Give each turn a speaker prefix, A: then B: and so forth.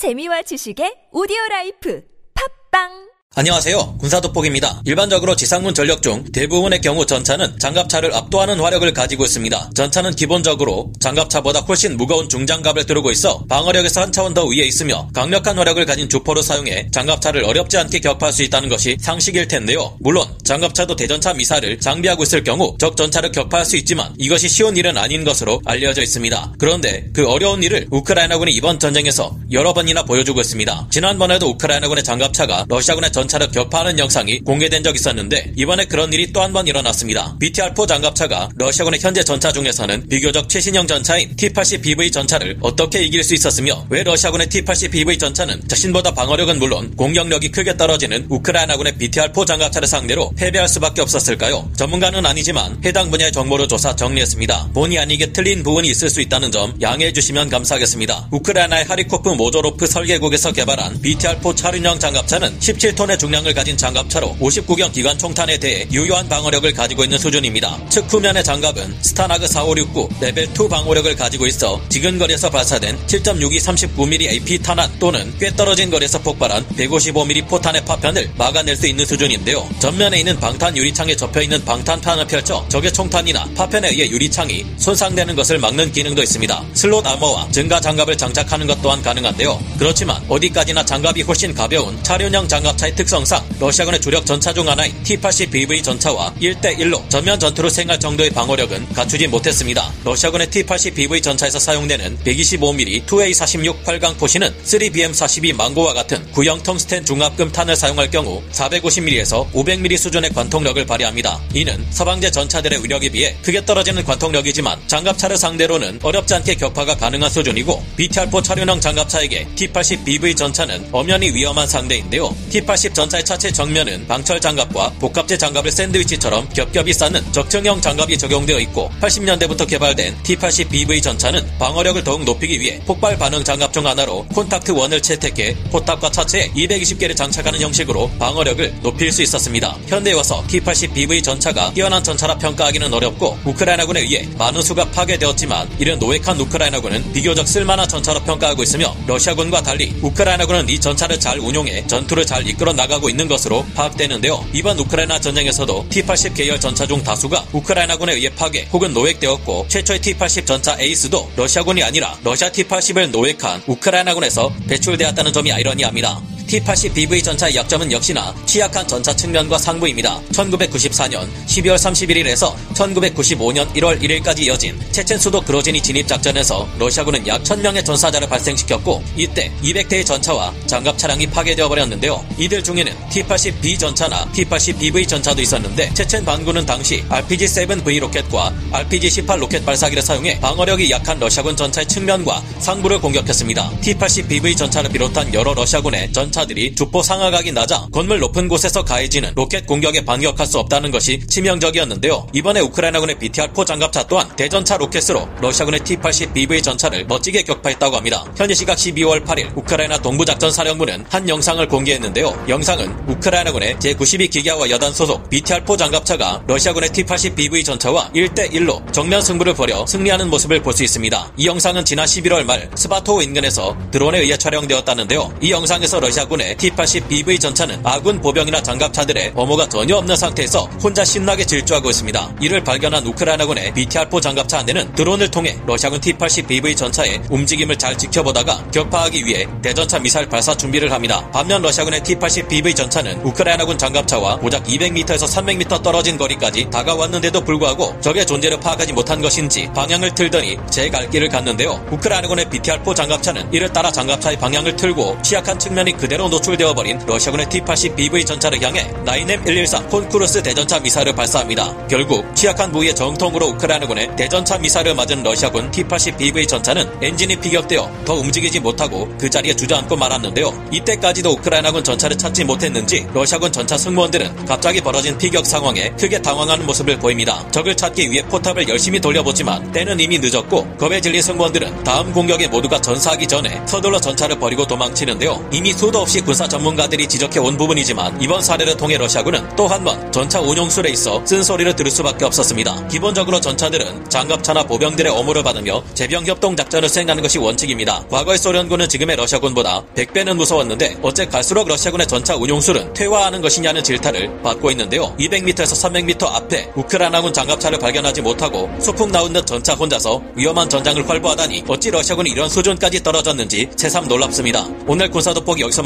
A: 재미와 지식의 오디오 라이프. 팟빵
B: 안녕하세요. 군사돋보기입니다. 일반적으로 지상군 전력 중 대부분의 경우 전차는 장갑차를 압도하는 화력을 가지고 있습니다. 전차는 기본적으로 장갑차보다 훨씬 무거운 중장갑을 두르고 있어 방어력에서 한 차원 더 위에 있으며 강력한 화력을 가진 주포를 사용해 장갑차를 어렵지 않게 격파할 수 있다는 것이 상식일 텐데요. 물론 장갑차도 대전차 미사일을 장비하고 있을 경우 적 전차를 격파할 수 있지만 이것이 쉬운 일은 아닌 것으로 알려져 있습니다. 그런데 그 어려운 일을 우크라이나군이 이번 전쟁에서 여러 번이나 보여주고 있습니다. 지난번에도 우크라이나군의 장갑차가 러시아군의 전차를 격파하는 영상이 공개된 적 있었는데 이번에 그런 일이 또 한 번 일어났습니다. BTR-4 장갑차가 러시아군의 현재 전차 중에서는 비교적 최신형 전차인 T-80BV 전차를 어떻게 이길 수 있었으며 왜 러시아군의 T-80BV 전차는 자신보다 방어력은 물론 공격력이 크게 떨어지는 우크라이나군의 BTR-4 장갑차를 상대로 패배할 수밖에 없었을까요? 전문가는 아니지만 해당 분야의 정보를 조사 정리했습니다. 본의 아니게 틀린 부분이 있을 수 있다는 점 양해해 주시면 감사하겠습니다. 우크라이나의 하리코프 모로조프 설계국에서 개발한 BTR-4 차륜형 장갑차는 17톤 톤의 중량을 가진 장갑차로 50구경 기관 총탄에 대해 유효한 방어력을 가지고 있는 수준입니다. 측 후면의 장갑은 STANAG 4569 레벨 2 방어력을 가지고 있어 지근 거리에서 발사된 7.62 39mm AP 탄환 또는 꽤 떨어진 거리에서 폭발한 155mm 포탄의 파편을 막아낼 수 있는 수준인데요. 전면에 있는 방탄 유리창에 접혀 있는 방탄판을 펼쳐 적의 총탄이나 파편에 의해 유리창이 손상되는 것을 막는 기능도 있습니다. 슬롯 아머와 증가 장갑을 장착하는 것 또한 가능한데요. 그렇지만 어디까지나 장갑이 훨씬 가벼운 차륜형 장갑차의 특성상 러시아군의 주력 전차 중 하나인 T-80BV 전차와 1대1로 전면 전투를 수행할 정도의 방어력은 갖추지 못했습니다. 러시아군의 T-80BV 전차에서 사용되는 125mm 2A46 활강포는 3BM42 망고와 같은 구형 텅스텐 중합금 탄을 사용할 경우 450mm에서 500mm 수준의 관통력을 발휘합니다. 이는 서방제 전차들의 위력에 비해 크게 떨어지는 관통력이지만 장갑차를 상대로는 어렵지 않게 격파가 가능한 수준이고 BTR-4 차륜형 장갑차에게 T-80BV 전차는 엄연히 위험한 상대인데요. T-80 전차의 차체 정면은 방철 장갑과 복합제 장갑을 샌드위치처럼 겹겹이 쌓는 적층형 장갑이 적용되어 있고 80년대부터 개발된 T-80BV 전차는 방어력을 더욱 높이기 위해 폭발 반응 장갑 중 하나로 콘탁트 원을 채택해 포탑과 차체에 220개를 장착하는 형식으로 방어력을 높일 수 있었습니다. 현대에 와서 T-80BV 전차가 뛰어난 전차라 평가하기는 어렵고 우크라이나군에 의해 많은 수가 파괴되었지만 이런 노획한 우크라이나군은 비교적 쓸만한 전차로 평가하고 있으며 러시아군과 달리 우크라이나군은 이 전차를 잘 운용해 전투를 잘 이끌어 나가고 있는 것으로 파악되는데요. 이번 우크라이나 전쟁에서도 T-80 계열 전차 중 다수가 우크라이나군에 의해 파괴 혹은 노획되었고 최초의 T-80 전차 에이스도 러시아군이 아니라 러시아 T-80을 노획한 우크라이나군에서 배출되었다는 점이 아이러니합니다. T-80BV 전차의 약점은 역시나 취약한 전차 측면과 상부입니다. 1994년 12월 31일에서 1995년 1월 1일까지 이어진 체첸 수도 그로즈니 진입 작전에서 러시아군은 약 1000명의 전사자를 발생시켰고 이때 200대의 전차와 장갑 차량이 파괴되어 버렸는데요. 이들 중에는 T-80B 전차나 T-80BV 전차도 있었는데 체첸 반군은 당시 RPG-7V 로켓과 RPG-18 로켓 발사기를 사용해 방어력이 약한 러시아군 전차의 측면과 상부를 공격했습니다. T-80BV 전차를 비롯한 여러 러시아군의 전차들이 주포 상하각이 낮아 건물 높은 곳에서 가해지는 로켓 공격에 반격할 수 없다는 것이 치명적이었는데요. 이번에 우크라이나군의 BTR-4 장갑차 또한 대전차 로켓으로 러시아군의 T-80BV 전차를 멋지게 격파했다고 합니다. 현지 시각 12월 8일 우크라이나 동부작전 사령부는 한 영상을 공개했는데요. 영상은 우크라이나군의 제92 기계화 여단 소속 BTR-4 장갑차가 러시아군의 T-80BV 전차와 1대1로 정면 승부를 벌여 승리하는 모습을 볼 수 있습니다. 이 영상은 지난 11월 말 스바토 인근에서 드론에 의해 촬영되었다는데요. 이 영상에서 러시아군의 T-80BV 전차는 아군 보병이나 장갑차들의 엄호가 전혀 없는 상태에서 혼자 신나게 질주하고 있습니다. 이를 발견한 우크라이나군의 BTR-4 장갑차 한 대는 드론을 통해 러시아군 T-80BV 전차의 움직임을 잘 지켜보다가 격파하기 위해 대전차 미사일 발사 준비를 합니다. 반면 러시아군의 T-80BV 전차는 우크라이나군 장갑차와 고작 200m에서 300m 떨어진 거리까지 다가왔는데도 불구하고 적의 존재를 파악하지 못한 것인지 방향을 틀더니 제 갈 길을 갔는데요. 우크라이나군의 BTR-4 장갑차는 이를 따라 장갑차의 방향을 틀고 취약한 측면이 그대로 노출되어 버린 러시아군의 T-80BV 전차를 향해 9M113 콘크루스 대전차 미사일을 발사합니다. 결국 취약한 부위에 정통으로 우크라이나군의 대전차 미사일을 맞은 러시아군 T-80BV 전차는 엔진이 피격되어 더 움직이지 못하고 그 자리에 주저앉고 말았는데요. 이때까지도 우크라이나군 전차를 찾지 못했는지 러시아군 전차 승무원들은 갑자기 벌어진 피격 상황에 크게 당황하는 모습을 보입니다. 적을 찾기 위해 포탑을 열심히 돌려보지만 때는 이미 늦었고 겁에 질린 승무원들은 다음 공격에 모두가 전사하기 전에 서둘러 전차를 버리고 도망치는데요. 이미 수도 없이 끊임없이 군사 전문가들이 지적해 온 부분이지만 이번 사례를 통해 러시아군은 또 한 번 전차 운용술에 있어 쓴소리를 들을 수밖에 없었습니다. 기본적으로 전차들은 장갑차나 보병들의 어무를 받으며 제병 협동 작전을 수행하는 것이 원칙입니다. 과거의 소련군은 지금의 러시아군보다 100배는 무서웠는데 어째 갈수록 러시아군의 전차 운용술은 퇴화하는 것이냐는 질타를 받고 있는데요. 200m에서 300m 앞에 우크라이나군 장갑차를 발견하지 못하고 소풍 나온 듯 전차 혼자서 위험한 전장을 활보하다니 어찌 러시아군이 이런 수준까지 떨어졌는지 새삼 놀랍습니다. 오늘 군사 돋보기 여기서